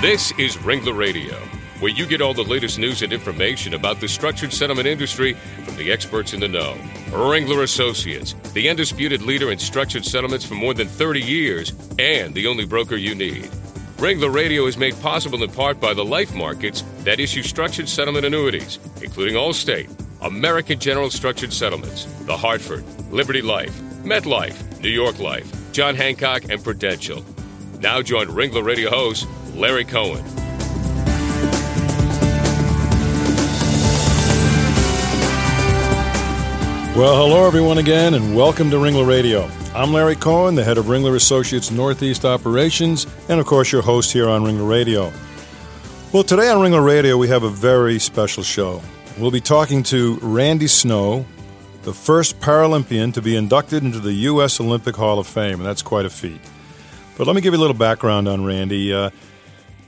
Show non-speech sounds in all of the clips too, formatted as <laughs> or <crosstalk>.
This is Ringler Radio, where you get all the latest news and information about the structured settlement industry from the experts in the know. Ringler Associates, the undisputed leader in structured settlements for more than 30 years and the only broker you need. Ringler Radio is made possible in part by the life markets that issue structured settlement annuities, including Allstate, American General Structured Settlements, The Hartford, Liberty Life, MetLife, New York Life, John Hancock, and Prudential. Now join Ringler Radio host Larry Cohen. Well, hello everyone again, and welcome to Ringler Radio. I'm Larry Cohen, the head of Ringler Associates Northeast Operations, and of course your host here on Ringler Radio. Well, today on Ringler Radio, we have a very special show. We'll be talking to Randy Snow, the first Paralympian to be inducted into the U.S. Olympic Hall of Fame, and that's quite a feat. But let me give you a little background on Randy. Uh,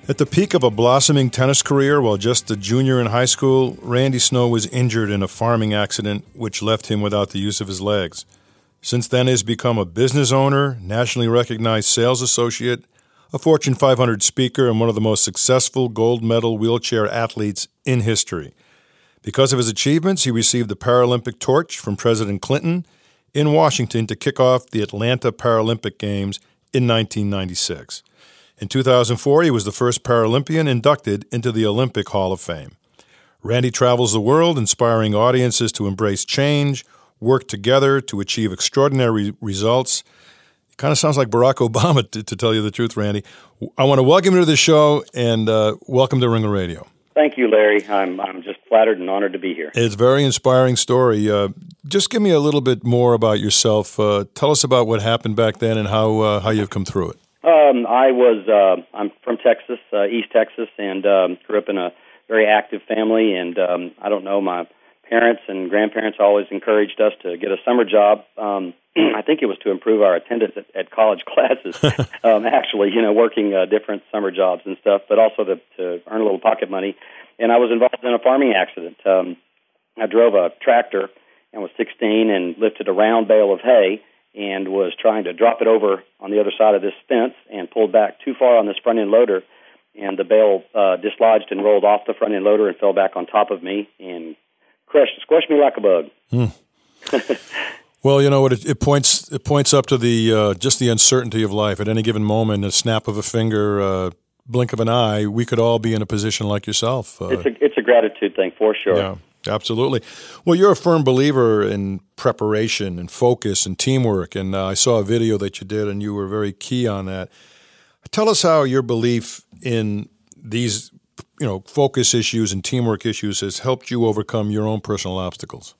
at the peak of a blossoming tennis career while just a junior in high school, Randy Snow was injured in a farming accident which left him without the use of his legs. Since then, he has become a business owner, nationally recognized sales associate, a Fortune 500 speaker, and one of the most successful gold medal wheelchair athletes in history. Because of his achievements, he received the Paralympic torch from President Clinton in Washington to kick off the Atlanta Paralympic Games in 1996. In 2004, he was the first Paralympian inducted into the Olympic Hall of Fame. Randy travels the world inspiring audiences to embrace change, work together to achieve extraordinary results. It kind of sounds like Barack Obama, <laughs> to, to, tell you the truth, Randy. I want to welcome you to the show and uh, welcome to Ringler Radio. Thank you, Larry. I'm, I'm just flattered and honored to be here. It's a very inspiring story. Uh, just give me a little bit more about yourself. Uh, tell us about what happened back then and how, uh, how you've come through it. Um, I was uh, I'm from Texas, uh, East Texas, and um, grew up in a very active family. And um, I don't know, my parents and grandparents always encouraged us to get a summer job. Um, <clears throat> I think it was to improve our attendance at, at college <laughs> classes. <laughs> um, actually, you know, working uh, different summer jobs and stuff, but also to, to earn a little pocket money. And I was involved in a farming accident. Um, I drove a tractor and was 16 and lifted a round bale of hay and was trying to drop it over on the other side of this fence and pulled back too far on this front end loader, and the bale uh, dislodged and rolled off the front end loader and fell back on top of me and crushed, squished me like a bug. Hmm. <laughs> well, you know what? It, it, points it points up to the uh, just the uncertainty of life. At any given moment, a snap of a finger, uh, blink of an eye, we could all be in a position like yourself. Uh, it's a it's a gratitude thing for sure. Yeah. Absolutely. Well, you're a firm believer in preparation and focus and teamwork, and uh, I saw a video that you did, and you were very key on that. Tell us how your belief in these, you know, focus issues and teamwork issues has helped you overcome your own personal obstacles.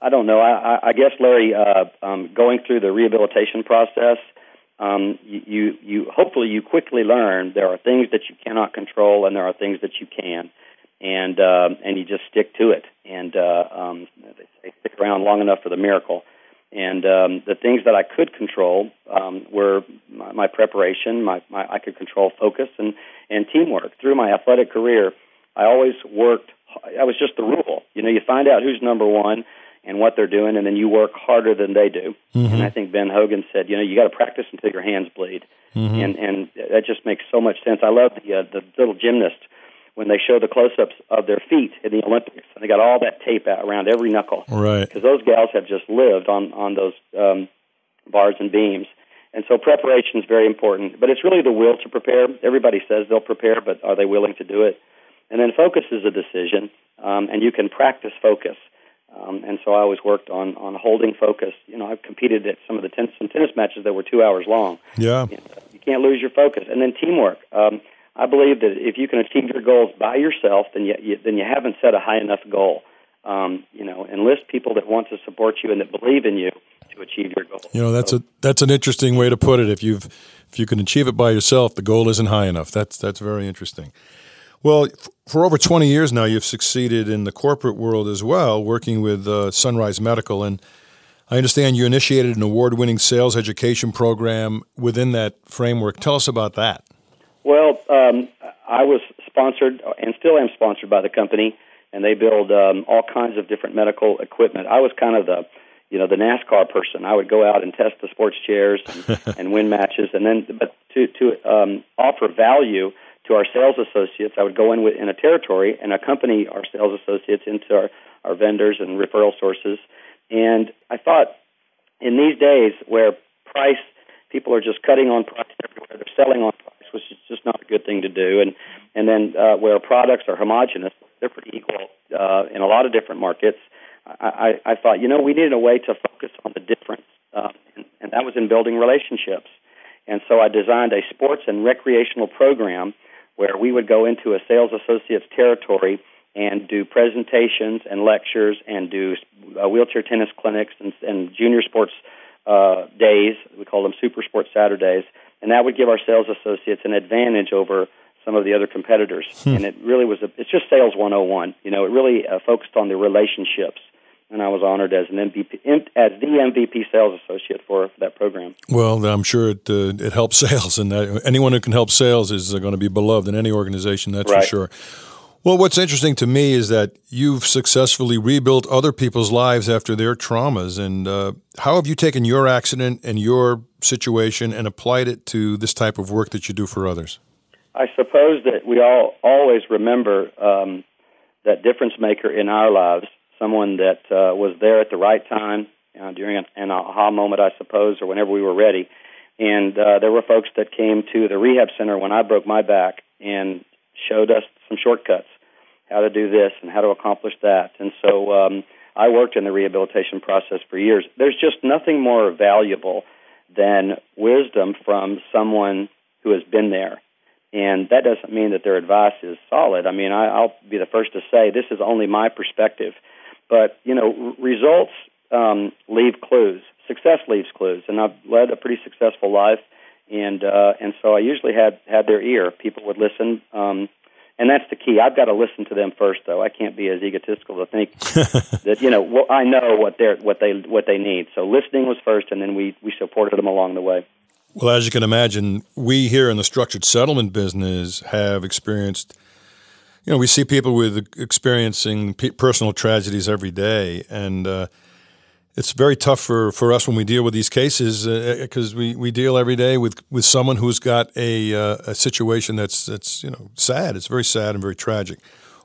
I don't know. I, I guess, Larry, uh, um, going through the rehabilitation process, um, you, you hopefully you quickly learn there are things that you cannot control, and there are things that you can and uh, and you just stick to it. And uh, um, they stick around long enough for the miracle. And um, the things that I could control um, were my, my preparation. My, my I could control focus and and teamwork. Through my athletic career, I always worked. I was just the rule. You know, you find out who's number one and what they're doing, and then you work harder than they do. Mm-hmm. And I think Ben Hogan said, you know, you got to practice until your hands bleed, mm-hmm. and and that just makes so much sense. I love the uh, the little gymnast when they show the close-ups of their feet in the Olympics, and they got all that tape out around every knuckle, right? Because those gals have just lived on on those um, bars and beams, and so preparation is very important. But it's really the will to prepare. Everybody says they'll prepare, but are they willing to do it? And then focus is a decision, um, and you can practice focus. Um, and so I always worked on on holding focus. You know, I've competed at some of the ten, some tennis matches that were two hours long. Yeah, you, know, you can't lose your focus. And then teamwork. Um, I believe that if you can achieve your goals by yourself, then you, you then you haven't set a high enough goal. Um, you know, enlist people that want to support you and that believe in you to achieve your goals. You know, that's so, a that's an interesting way to put it. If you've if you can achieve it by yourself, the goal isn't high enough. That's that's very interesting. Well, for over 20 years now, you've succeeded in the corporate world as well, working with uh, Sunrise Medical. And I understand you initiated an award winning sales education program within that framework. Tell us about that. Well, um, I was sponsored and still am sponsored by the company, and they build um, all kinds of different medical equipment. I was kind of the you know the NASCAR person. I would go out and test the sports chairs and, <laughs> and win matches, and then but to to um, offer value to our sales associates. I would go in with, in a territory and accompany our sales associates into our, our vendors and referral sources. And I thought in these days where price, people are just cutting on price everywhere, they're selling on price, which is just not a good thing to do. And and then uh, where products are homogenous, they're pretty equal uh, in a lot of different markets. I, I, I thought, you know, we needed a way to focus on the difference, uh, and, and that was in building relationships. And so I designed a sports and recreational program where we would go into a sales associate's territory and do presentations and lectures and do uh, wheelchair tennis clinics and, and junior sports uh, days. We call them Super Sports Saturdays, and that would give our sales associates an advantage over some of the other competitors. Hmm. And it really was a, it's just sales 101. You know, it really uh, focused on the relationships and I was honored as an MVP as the MVP sales associate for that program. Well, I'm sure it uh, it helps <laughs> sales, and that, anyone who can help sales is going to be beloved in any organization. That's right. for sure. Well, what's interesting to me is that you've successfully rebuilt other people's lives after their traumas. And uh, how have you taken your accident and your situation and applied it to this type of work that you do for others? I suppose that we all always remember um, that difference maker in our lives someone that uh, was there at the right time uh, during an, an aha moment, I suppose, or whenever we were ready. And uh, there were folks that came to the rehab center when I broke my back and showed us some shortcuts, how to do this and how to accomplish that. And so um, I worked in the rehabilitation process for years. There's just nothing more valuable than wisdom from someone who has been there. And that doesn't mean that their advice is solid. I mean, I, I'll be the first to say this is only my perspective. But you know, results um, leave clues. Success leaves clues, and I've led a pretty successful life, and uh, and so I usually had had their ear. People would listen, um, and that's the key. I've got to listen to them first, though. I can't be as egotistical to think <laughs> that you know well, I know what they what they what they need. So listening was first, and then we we supported them along the way. Well, as you can imagine, we here in the structured settlement business have experienced you know, we see people with experiencing personal tragedies every day, and uh, it's very tough for, for us when we deal with these cases because uh, we, we deal every day with, with someone who's got a, uh, a situation that's that's you know sad. It's very sad and very tragic.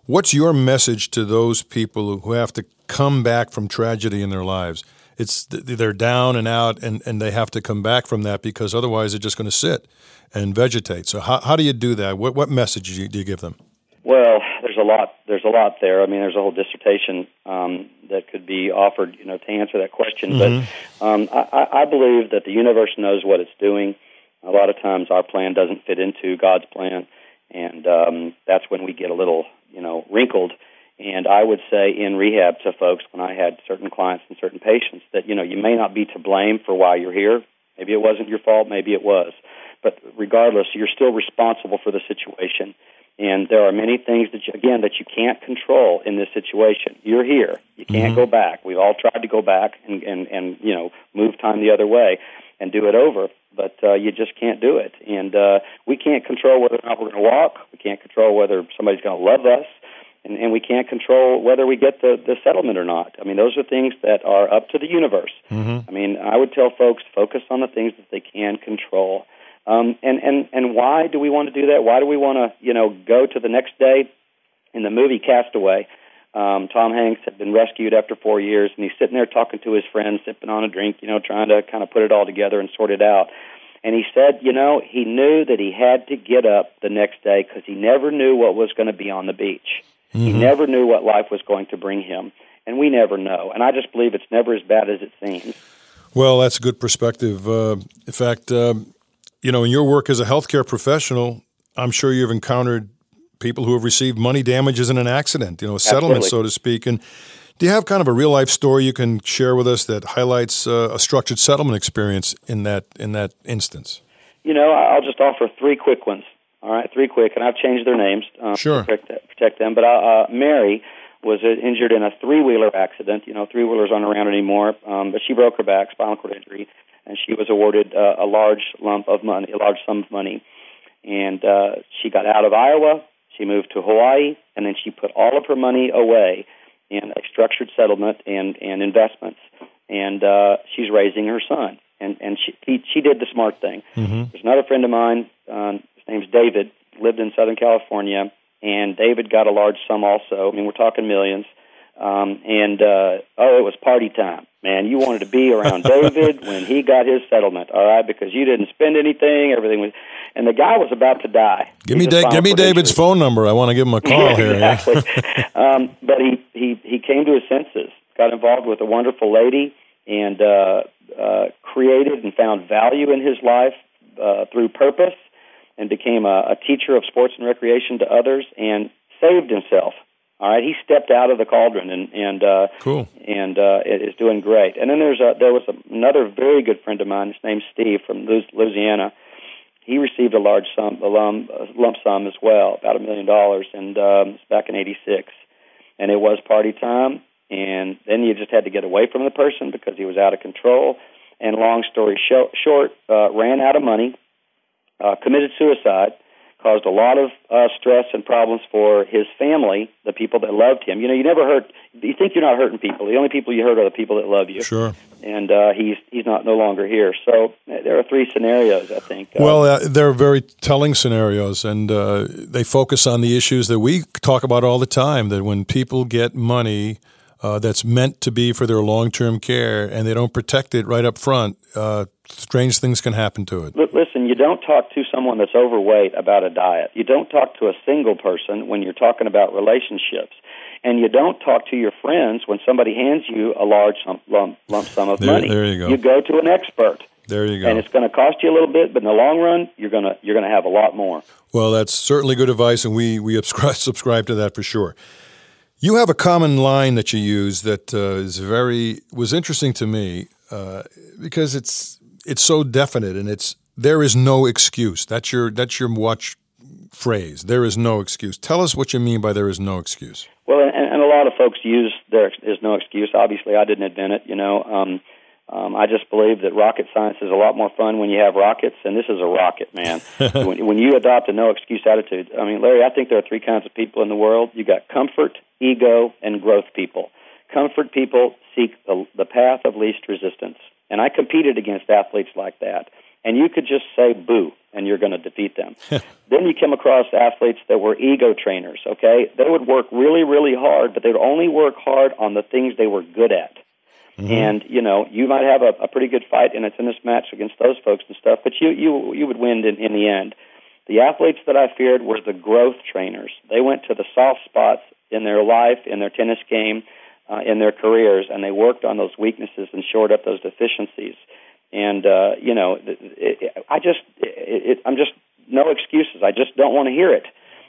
What's your message to those people who have to come back from tragedy in their lives? It's they're down and out, and, and they have to come back from that because otherwise they're just going to sit and vegetate. So how, how do you do that? What what message do you, do you give them? Well, there's a lot. There's a lot there. I mean, there's a whole dissertation um, that could be offered, you know, to answer that question. Mm-hmm. But um, I, I believe that the universe knows what it's doing. A lot of times, our plan doesn't fit into God's plan, and um, that's when we get a little, you know, wrinkled. And I would say in rehab to folks when I had certain clients and certain patients that you know you may not be to blame for why you're here. Maybe it wasn't your fault. Maybe it was. But regardless, you're still responsible for the situation and there are many things that you, again that you can't control in this situation. You're here. You can't mm-hmm. go back. We've all tried to go back and, and and you know move time the other way and do it over, but uh, you just can't do it. And uh, we can't control whether or not we're going to walk. We can't control whether somebody's going to love us. And, and we can't control whether we get the, the settlement or not. I mean, those are things that are up to the universe. Mm-hmm. I mean, I would tell folks focus on the things that they can control. Um, and and and why do we want to do that? Why do we want to you know go to the next day? In the movie Castaway, um, Tom Hanks had been rescued after four years, and he's sitting there talking to his friends, sipping on a drink, you know, trying to kind of put it all together and sort it out. And he said, you know, he knew that he had to get up the next day because he never knew what was going to be on the beach. Mm-hmm. He never knew what life was going to bring him, and we never know. And I just believe it's never as bad as it seems. Well, that's a good perspective. Uh, in fact, uh, you know, in your work as a healthcare professional, I'm sure you've encountered people who have received money damages in an accident, you know, a settlement, Absolutely. so to speak. And do you have kind of a real life story you can share with us that highlights uh, a structured settlement experience in that in that instance? You know, I'll just offer three quick ones. All right, three quick, and I've changed their names um, sure. to protect, protect them. But uh, uh, Mary was uh, injured in a three wheeler accident. You know, three wheelers aren't around anymore, um, but she broke her back, spinal cord injury and she was awarded uh, a large lump of money, a large sum of money. And uh, she got out of Iowa. She moved to Hawaii, and then she put all of her money away in a structured settlement and and investments. And uh, she's raising her son, and and she he, she did the smart thing. Mm-hmm. There's another friend of mine. Uh, his name's David. lived in Southern California, and David got a large sum also. I mean, we're talking millions. Um, and uh, oh, it was party time, man! You wanted to be around <laughs> David when he got his settlement, all right? Because you didn't spend anything, everything was, and the guy was about to die. Give me, da- give me David's phone number. I want to give him a call <laughs> here. exactly. um, but he he he came to his senses, got involved with a wonderful lady, and uh, uh, created and found value in his life uh, through purpose, and became a, a teacher of sports and recreation to others, and saved himself all right, he stepped out of the cauldron and and uh, cool and uh, is doing great. And then there's a there was a, another very good friend of mine. His name's Steve from Louisiana. He received a large sum, a lump, a lump sum as well, about a million dollars, and um, back in '86. And it was party time. And then you just had to get away from the person because he was out of control. And long story short, uh, ran out of money, uh, committed suicide caused a lot of uh, stress and problems for his family, the people that loved him. You know, you never hurt. You think you're not hurting people. The only people you hurt are the people that love you. Sure. And uh, he's he's not no longer here. So there are three scenarios, I think. Uh, well, uh, they're very telling scenarios, and uh, they focus on the issues that we talk about all the time. That when people get money. Uh, that's meant to be for their long-term care, and they don't protect it right up front. Strange things can happen to it. Listen, you don't talk to someone that's overweight about a diet. You don't talk to a single person when you're talking about relationships. And you don't talk to your friends when somebody hands you a large lump, lump, lump sum of there, money. There you go. You go to an expert. There you go. And it's going to cost you a little bit, but in the long run, you're going to you're going to have a lot more. Well, that's certainly good advice, and we we <laughs> subscribe to that for sure. You have a common line that you use that uh, is very was interesting to me uh, because it's it's so definite and it's there is no excuse. That's your that's your watch phrase. There is no excuse. Tell us what you mean by there is no excuse. Well, and, and a lot of folks use there is no excuse. Obviously, I didn't invent it. You know, um, um, I just believe that rocket science is a lot more fun when you have rockets, and this is a rocket, man. <laughs> when, when you adopt a no excuse attitude, I mean, Larry, I think there are three kinds of people in the world. You got comfort, ego, and growth people. Comfort people seek the, the path of least resistance. And I competed against athletes like that. And you could just say boo, and you're going to defeat them. <laughs> then you come across athletes that were ego trainers, okay? They would work really, really hard, but they would only work hard on the things they were good at. Mm-hmm. And you know, you might have a, a pretty good fight in a tennis match against those folks and stuff, but you you you would win in, in the end. The athletes that I feared were the growth trainers. They went to the soft spots in their life, in their tennis game, uh, in their careers, and they worked on those weaknesses and shored up those deficiencies. And uh, you know, it, it, I just, it, it, I'm just no excuses. I just don't want to hear it.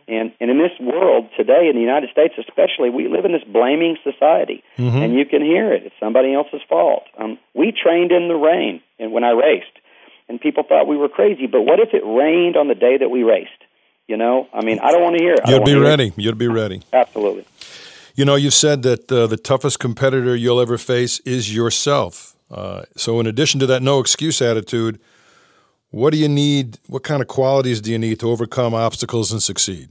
And and in this world today, in the United States especially, we live in this blaming society, mm-hmm. and you can hear it. It's somebody else's fault. Um, we trained in the rain, and when I raced, and people thought we were crazy. But what if it rained on the day that we raced? You know, I mean, I don't want to hear it. You'd be ready. You'd be ready. Absolutely. You know, you've said that uh, the toughest competitor you'll ever face is yourself. Uh, so, in addition to that no excuse attitude, what do you need? What kind of qualities do you need to overcome obstacles and succeed?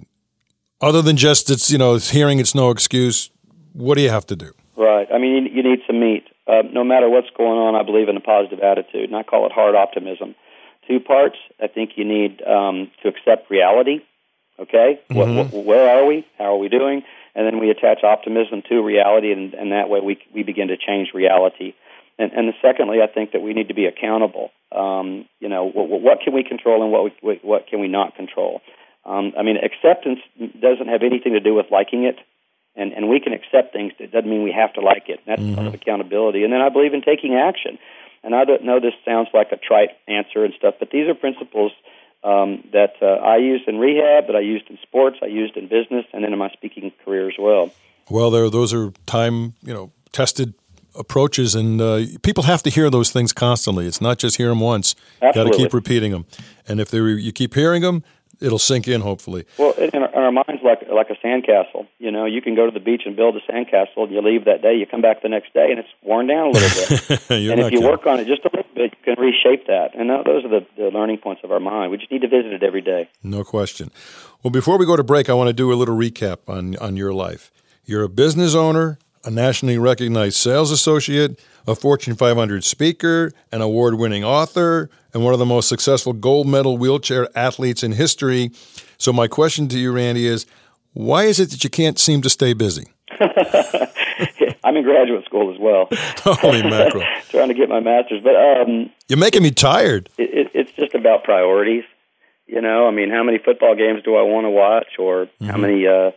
Other than just it's you know hearing it's no excuse, what do you have to do? Right. I mean, you, you need some meat. Uh, no matter what's going on, I believe in a positive attitude, and I call it hard optimism. Two parts. I think you need um, to accept reality. Okay, mm-hmm. what, what, where are we? How are we doing? And then we attach optimism to reality, and, and that way we we begin to change reality. And, and secondly, I think that we need to be accountable. Um, you know, what, what can we control and what we, what can we not control? Um, I mean, acceptance doesn't have anything to do with liking it, and and we can accept things. It doesn't mean we have to like it. That's mm-hmm. part of accountability. And then I believe in taking action. And I don't know this sounds like a trite answer and stuff, but these are principles um, that uh, I used in rehab, that I used in sports, I used in business, and then in my speaking career as well. Well, there those are time you know tested approaches, and uh, people have to hear those things constantly. It's not just hear them once; got to keep repeating them. And if they you keep hearing them, it'll sink in. Hopefully. Well, in our, our minds, like like a sandcastle. You know, you can go to the beach and build a sandcastle, and you leave that day. You come back the next day, and it's worn down a little bit. <laughs> and if you kidding. work on it just a little bit, you can reshape that. And those are the, the learning points of our mind. We just need to visit it every day. No question. Well, before we go to break, I want to do a little recap on on your life. You're a business owner, a nationally recognized sales associate, a Fortune 500 speaker, an award winning author, and one of the most successful gold medal wheelchair athletes in history. So, my question to you, Randy, is why is it that you can't seem to stay busy? <laughs> I'm in graduate school as well. <laughs> Holy mackerel! <laughs> Trying to get my master's, but um, you're making me tired. It, it, it's just about priorities. You know, I mean, how many football games do I want to watch, or mm-hmm. how many uh,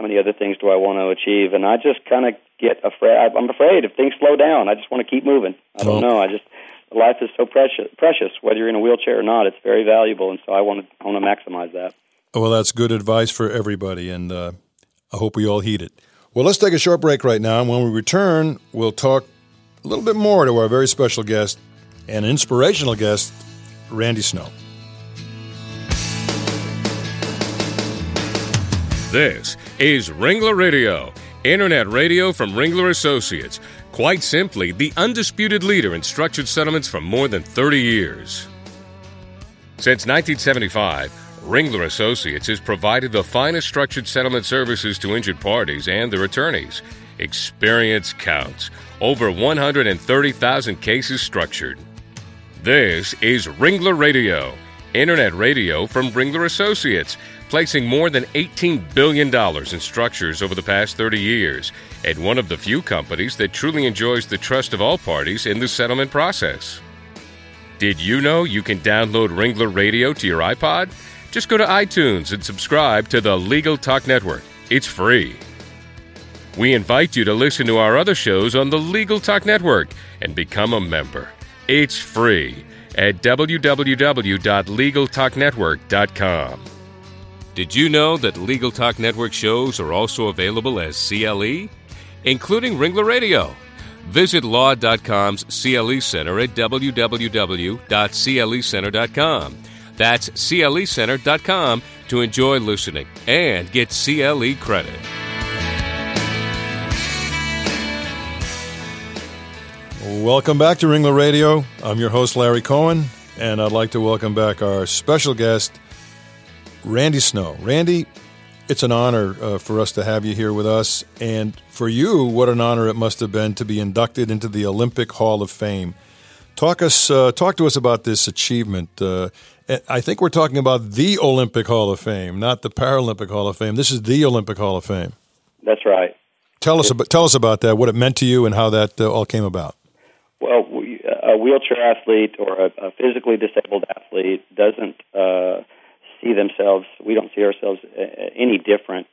how many other things do I want to achieve? And I just kind of get afraid. I'm afraid if things slow down, I just want to keep moving. I don't know. I just life is so precious. Precious, whether you're in a wheelchair or not, it's very valuable, and so I want to I want to maximize that. Well, that's good advice for everybody, and uh, I hope we all heed it. Well, let's take a short break right now, and when we return, we'll talk a little bit more to our very special guest and inspirational guest, Randy Snow. This is Ringler Radio, internet radio from Ringler Associates. Quite simply, the undisputed leader in structured settlements for more than 30 years. Since 1975, Ringler Associates has provided the finest structured settlement services to injured parties and their attorneys. Experience counts. Over 130,000 cases structured. This is Ringler Radio, internet radio from Ringler Associates, placing more than $18 billion in structures over the past 30 years, and one of the few companies that truly enjoys the trust of all parties in the settlement process. Did you know you can download Ringler Radio to your iPod? Just go to iTunes and subscribe to the Legal Talk Network. It's free. We invite you to listen to our other shows on the Legal Talk Network and become a member. It's free at www.legaltalknetwork.com. Did you know that Legal Talk Network shows are also available as CLE, including Ringler Radio? Visit law.com's CLE Center at www.clecenter.com that's clecenter.com to enjoy listening and get CLE credit. Welcome back to Ringler Radio. I'm your host, Larry Cohen, and I'd like to welcome back our special guest, Randy Snow. Randy, it's an honor uh, for us to have you here with us. And for you, what an honor it must have been to be inducted into the Olympic Hall of Fame. Talk us, uh, talk to us about this achievement. Uh, I think we're talking about the Olympic Hall of Fame, not the Paralympic Hall of Fame. This is the Olympic Hall of Fame. That's right. Tell us about tell us about that. What it meant to you, and how that uh, all came about. Well, a wheelchair athlete or a, a physically disabled athlete doesn't uh, see themselves. We don't see ourselves uh, any different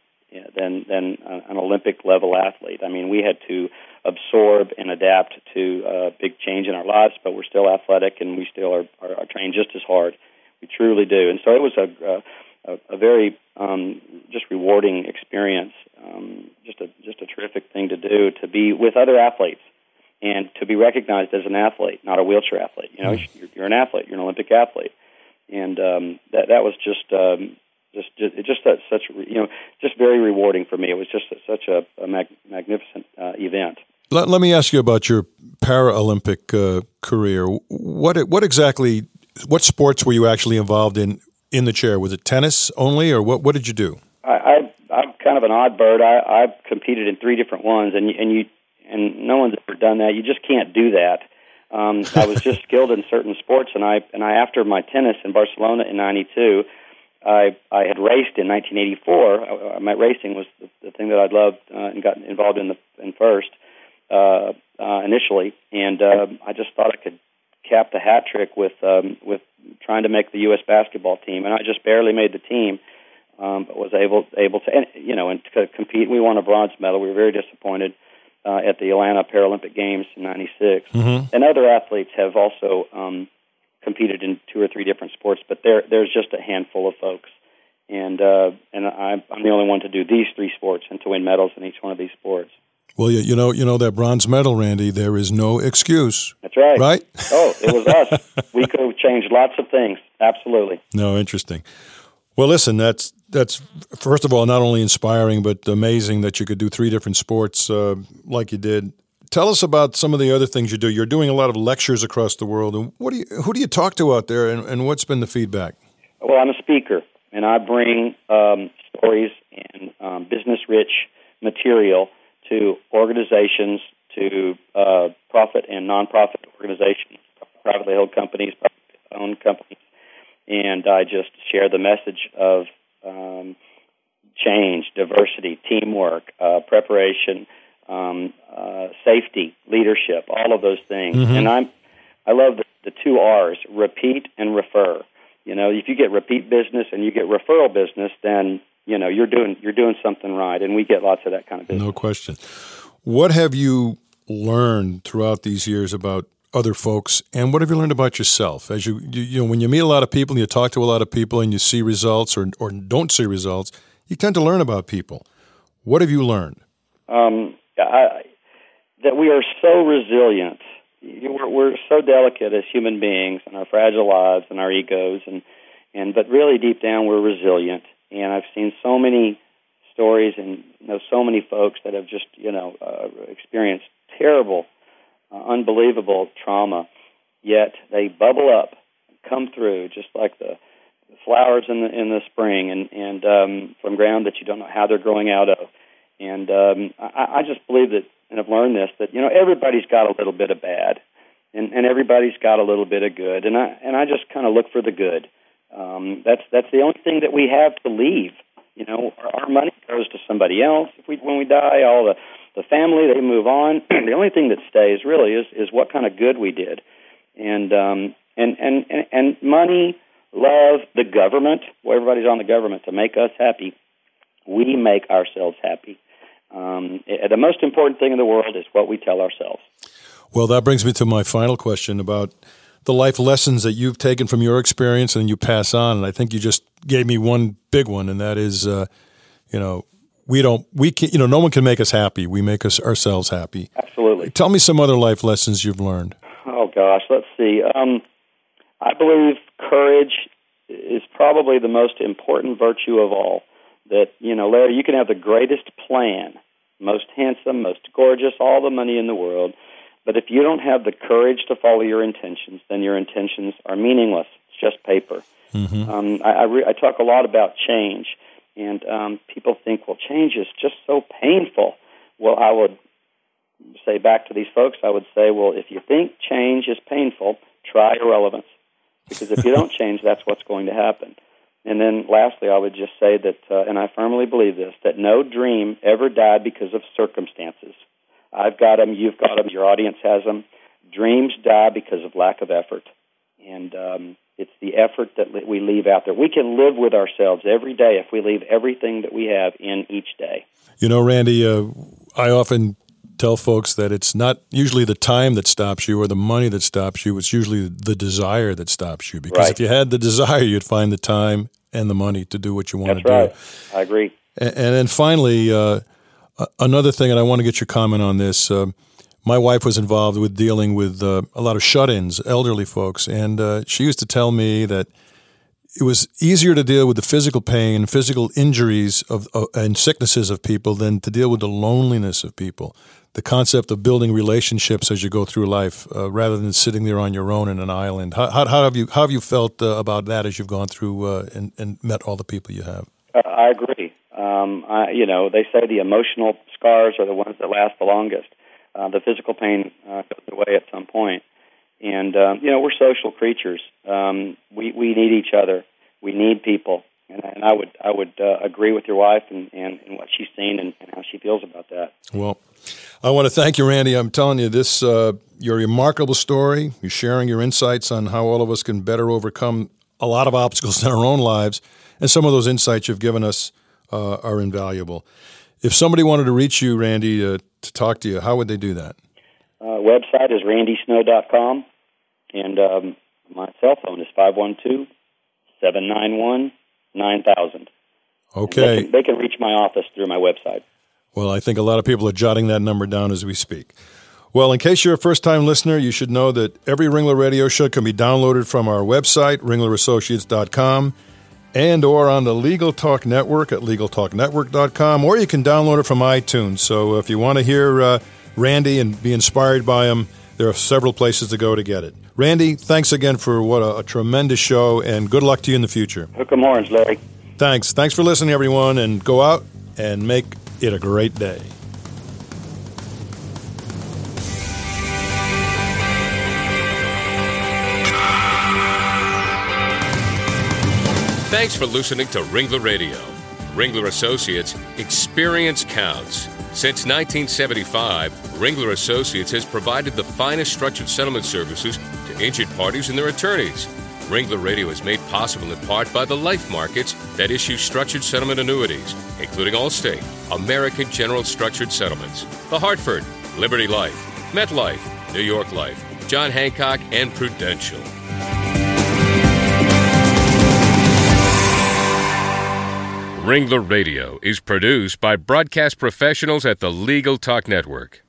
than than an Olympic level athlete. I mean, we had to absorb and adapt to a big change in our lives, but we're still athletic and we still are, are, are trained just as hard. We truly do. And so it was a a, a very um, just rewarding experience. Um, just a just a terrific thing to do to be with other athletes and to be recognized as an athlete, not a wheelchair athlete. You know, mm. you're, you're an athlete. You're an Olympic athlete, and um, that that was just. Um, just, just, just that, such you know, just very rewarding for me. It was just such a, a mag, magnificent uh, event. Let, let me ask you about your Paralympic uh, career. What what exactly what sports were you actually involved in in the chair? Was it tennis only, or what? What did you do? I, I I'm kind of an odd bird. I I've competed in three different ones, and and you and no one's ever done that. You just can't do that. Um, I was just <laughs> skilled in certain sports, and I and I after my tennis in Barcelona in '92, I I had raced in 1984. I, my racing was the, the thing that I loved uh, and got involved in the in first uh, uh, initially, and uh, I just thought I could capped the hat trick with um, with trying to make the U.S. basketball team, and I just barely made the team, um, but was able able to and, you know and to compete. We won a bronze medal. We were very disappointed uh, at the Atlanta Paralympic Games in '96, mm-hmm. and other athletes have also um, competed in two or three different sports, but there there's just a handful of folks. And uh, and I'm, I'm the only one to do these three sports and to win medals in each one of these sports. Well, you, you know, you know that bronze medal, Randy. There is no excuse. That's right. Right? Oh, it was us. <laughs> we could have changed lots of things. Absolutely. No, interesting. Well, listen, that's that's first of all not only inspiring but amazing that you could do three different sports uh, like you did. Tell us about some of the other things you do. You're doing a lot of lectures across the world, and what do you who do you talk to out there, and, and what's been the feedback? Well, I'm a speaker, and I bring um, stories and um, business rich material to organizations, to uh, profit and nonprofit organizations, privately held companies, owned companies, and I just share the message of um, change, diversity, teamwork, uh, preparation, um, uh, safety, leadership, all of those things. Mm-hmm. And I'm I love the, the two R's: repeat and refer. You know, if you get repeat business and you get referral business, then you know you're doing you're doing something right, and we get lots of that kind of business. No question. What have you learned throughout these years about other folks, and what have you learned about yourself? As you, you, you know, when you meet a lot of people and you talk to a lot of people and you see results or or don't see results, you tend to learn about people. What have you learned? Um, I, that we are so resilient we're, we're so delicate as human beings and our fragile lives and our egos and and but really deep down we're resilient and I've seen so many stories and know so many folks that have just you know uh, experienced terrible uh, unbelievable trauma yet they bubble up come through just like the, flowers in the in the spring and and um, from ground that you don't know how they're growing out of and um, I, I just believe that and I've learned this that you know everybody's got a little bit of bad, and and everybody's got a little bit of good, and I and I just kind of look for the good. Um, that's that's the only thing that we have to leave. You know, our, our money goes to somebody else. If we when we die, all the the family they move on. <clears throat> the only thing that stays really is is what kind of good we did, and um, and and and, money, love, the government. Well, everybody's on the government to make us happy. We make ourselves happy um, the most important thing in the world is what we tell ourselves. Well, that brings me to my final question about the life lessons that you've taken from your experience and you pass on. And I think you just gave me one big one, and that is, uh, you know, we don't, we can, you know, no one can make us happy. We make us ourselves happy. Absolutely. Tell me some other life lessons you've learned. Oh gosh, let's see. Um, I believe courage is probably the most important virtue of all that, you know, Larry, you can have the greatest plan, most handsome, most gorgeous, all the money in the world, but if you don't have the courage to follow your intentions, then your intentions are meaningless. It's just paper. Mm-hmm. Um, I, I, re- I talk a lot about change, and um, people think, well, change is just so painful. Well, I would say back to these folks, I would say, well, if you think change is painful, try irrelevance. Because if you don't <laughs> change, that's what's going to happen. And then lastly, I would just say that, uh, and I firmly believe this, that no dream ever died because of circumstances. I've got them, you've got them, your audience has them. Dreams die because of lack of effort. And um, it's the effort that we leave out there. We can live with ourselves every day if we leave everything that we have in each day. You know, Randy, uh, I often tell folks that it's not usually the time that stops you or the money that stops you. It's usually the desire that stops you. Because right. if you had the desire, you'd find the time and the money to do what you want That's to right. do. I agree. And, and then finally, uh, another thing, and I want to get your comment on this. Uh, my wife was involved with dealing with uh, a lot of shut-ins, elderly folks, and uh, she used to tell me that it was easier to deal with the physical pain, physical injuries of, and sicknesses of people than to deal with the loneliness of people. The concept of building relationships as you go through life, uh, rather than sitting there on your own in an island. How, how, how have you how have you felt uh, about that as you've gone through uh, and, and, met all the people you have? Uh, I agree. Um, I, you know, they say the emotional scars are the ones that last the longest. Uh, the physical pain uh, goes away at some point. And um, you know, we're social creatures. Um, we we need each other. We need people. And, and I would I would uh, agree with your wife and, and, and what she's seen and, and how she feels about that. Well, I want to thank you, Randy. I'm telling you this uh, your remarkable story. You're sharing your insights on how all of us can better overcome a lot of obstacles in our own lives, and some of those insights you've given us uh, are invaluable. If somebody wanted to reach you, Randy, uh, to talk to you, how would they do that? Uh, website is randysnow.com, and um, my cell phone is 512 791 9000. Okay. They can, they can reach my office through my website. Well, I think a lot of people are jotting that number down as we speak. Well, in case you're a first time listener, you should know that every Ringler radio show can be downloaded from our website, ringlerassociates.com, and or on the Legal Talk Network at legaltalknetwork.com, or you can download it from iTunes. So if you want to hear uh, Randy and be inspired by him, there are several places to go to get it. Randy, thanks again for what a, a tremendous show, and good luck to you in the future. Hook 'em horns, Larry. Thanks. Thanks for listening, everyone, and go out and make it a great day. Thanks for listening to Ringler Radio. Ringler Associates, experience counts. Since 1975, Ringler Associates has provided the finest structured settlement services to injured parties and their attorneys. Ringler Radio is made possible in part by the life markets that issue structured settlement annuities, including Allstate, American General Structured Settlements, The Hartford, Liberty Life, MetLife, New York Life, John Hancock, and Prudential. Ringler Radio is produced by broadcast professionals at the Legal Talk Network.